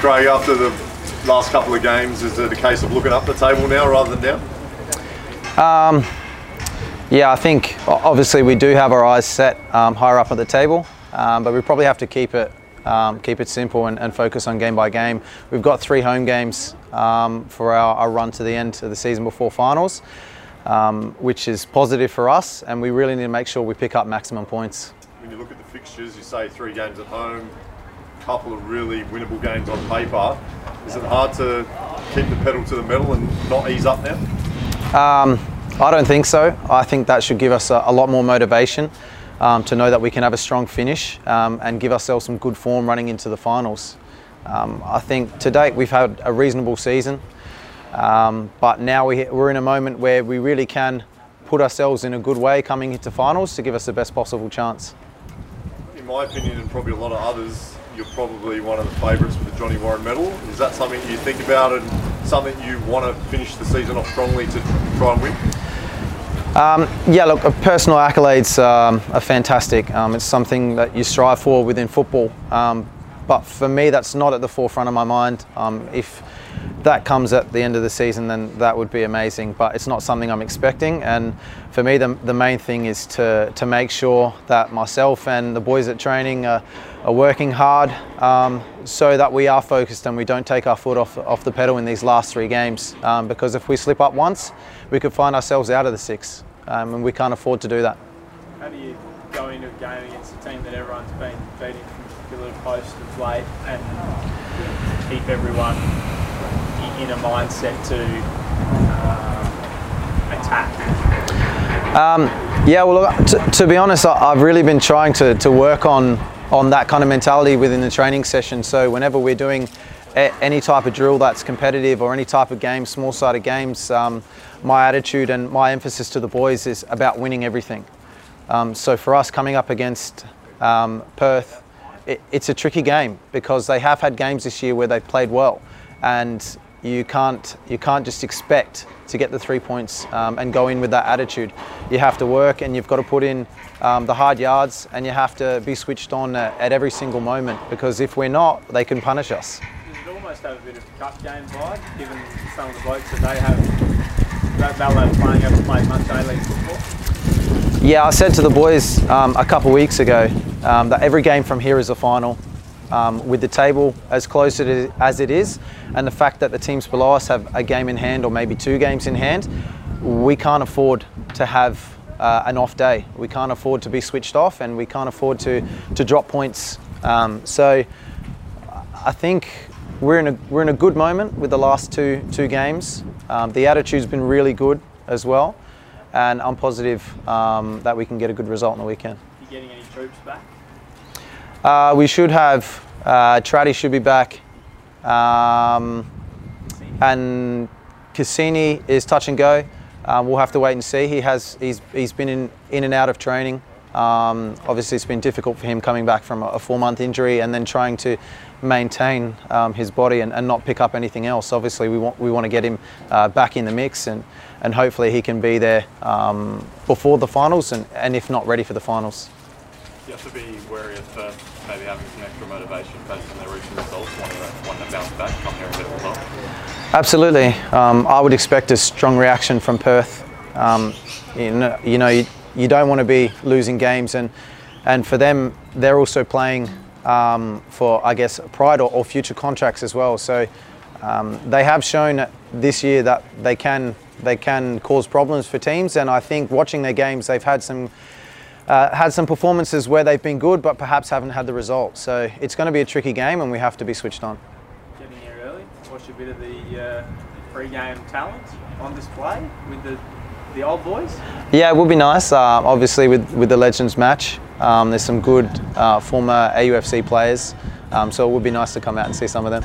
Craig, after the last couple of games, is it a case of looking up the table now rather than down? Um, yeah, I think obviously we do have our eyes set um, higher up at the table, um, but we probably have to keep it um, keep it simple and, and, focus on game by game. We've got three home games um, for our, our, run to the end of the season before finals, um, which is positive for us, and we really need to make sure we pick up maximum points. When you look at the fixtures, you say three games at home, couple of really winnable games on paper. Is it hard to keep the pedal to the metal and not ease up now? Um, I don't think so. I think that should give us a, a lot more motivation um, to know that we can have a strong finish um, and give ourselves some good form running into the finals. Um, I think to date we've had a reasonable season, um, but now we, we're in a moment where we really can put ourselves in a good way coming into finals to give us the best possible chance. In my opinion, and probably a lot of others, you're probably one of the favourites for the Johnny Warren medal. Is that something you think about and something you want to finish the season off strongly to try and win? Um, yeah, look, uh, personal accolades um, are fantastic. Um, it's something that you strive for within football. But for me, that's not at the forefront of my mind. Um, if that comes at the end of the season, then that would be amazing. But it's not something I'm expecting. And for me, the, the main thing is to, to make sure that myself and the boys at training are, are working hard um, so that we are focused and we don't take our foot off, off the pedal in these last three games. Um, because if we slip up once, we could find ourselves out of the six. Um, and we can't afford to do that. How do you a game against a team that everyone's been beating from pillar post of late and keep everyone in a mindset to uh, attack? Um, yeah, well, to, to, be honest, I've really been trying to, to work on on that kind of mentality within the training session. So whenever we're doing any type of drill that's competitive or any type of game, small-sided games, um, my attitude and my emphasis to the boys is about winning everything. Um, so for us coming up against um, Perth, it, it's a tricky game because they have had games this year where they've played well, and you can't you can't just expect to get the three points um, and go in with that attitude. You have to work and you've got to put in um, the hard yards and you have to be switched on at, at, every single moment because if we're not, they can punish us. Does it almost have a bit of cup game vibe, given some of the blokes that they have, that they'll playing, haven't played much A-League football? Yeah, I said to the boys um, a couple weeks ago um, that every game from here is a final um, with the table as close as it is, and the fact that the teams below us have a game in hand or maybe two games in hand, we can't afford to have uh, an off day. We can't afford to be switched off, and we can't afford to to drop points. Um, so, I think we're in a we're in a good moment with the last two two games. Um, the attitude's been really good as well, and I'm positive um, that we can get a good result on the weekend. You getting any troops back? Uh, we should have. Uh, Tratty should be back. Um, and Cassini is touch and go. Um, we'll have to wait and see. He has he's, he's been in, in and out of training. Um, obviously, it's been difficult for him coming back from a, a four-month injury and then trying to maintain um, his body and, and, not pick up anything else. Obviously, we want we want to get him uh, back in the mix and and hopefully he can be there um, before the finals and, and if not ready for the finals you have to be wary of Perth maybe having some extra motivation based on their recent results, wanting to, wanting to bounce back, come here and get a result? Absolutely. Um, I would expect a strong reaction from Perth. Um, you know, you, know you, don't want to be losing games, and and for them, they're also playing um, for, I guess, pride or, or, future contracts as well. So um, they have shown this year that they can they can cause problems for teams, and I think watching their games, they've had some uh, had some performances where they've been good, but perhaps haven't had the results. So it's going to be a tricky game, and we have to be switched on. Getting here early, watch a bit of the uh, pre-game talent on display with the the old boys. Yeah, it would be nice. Uh, obviously, with with the Legends match, um, there's some good uh, former AUFC players, um, so it would be nice to come out and see some of them.